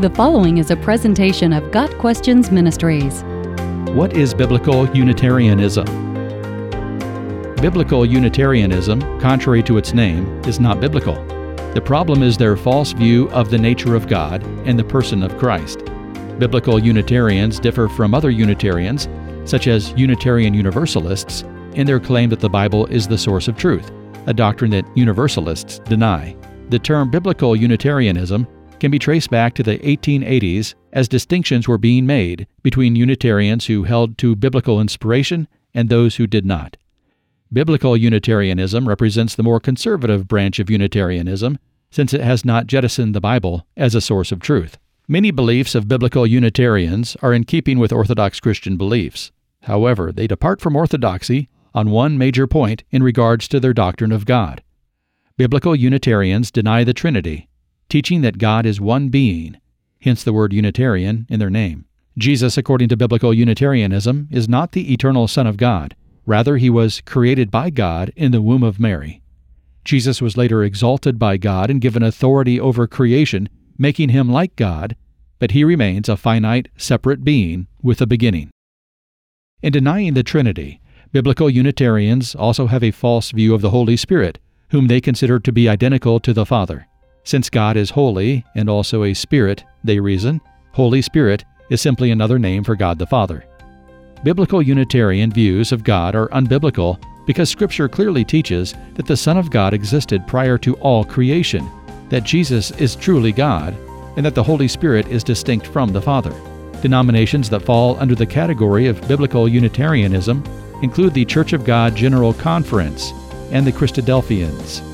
The following is a presentation of Got Questions Ministries. What is Biblical Unitarianism? Biblical Unitarianism, contrary to its name, is not biblical. The problem is their false view of the nature of God and the person of Christ. Biblical Unitarians differ from other Unitarians, such as Unitarian Universalists, in their claim that the Bible is the source of truth, a doctrine that Universalists deny. The term Biblical Unitarianism can be traced back to the 1880s as distinctions were being made between Unitarians who held to biblical inspiration and those who did not. Biblical Unitarianism represents the more conservative branch of Unitarianism, since it has not jettisoned the Bible as a source of truth. Many beliefs of biblical Unitarians are in keeping with Orthodox Christian beliefs. However, they depart from orthodoxy on one major point in regards to their doctrine of God. Biblical Unitarians deny the Trinity teaching that God is one being, hence the word Unitarian in their name. Jesus, according to biblical Unitarianism, is not the eternal Son of God. Rather, he was created by God in the womb of Mary. Jesus was later exalted by God and given authority over creation, making him like God, but he remains a finite, separate being with a beginning. In denying the Trinity, biblical Unitarians also have a false view of the Holy Spirit, whom they consider to be identical to the Father. Since God is holy and also a spirit, they reason, Holy Spirit is simply another name for God the Father. Biblical Unitarian views of God are unbiblical because Scripture clearly teaches that the Son of God existed prior to all creation, that Jesus is truly God, and that the Holy Spirit is distinct from the Father. Denominations that fall under the category of Biblical Unitarianism include the Church of God General Conference and the Christadelphians.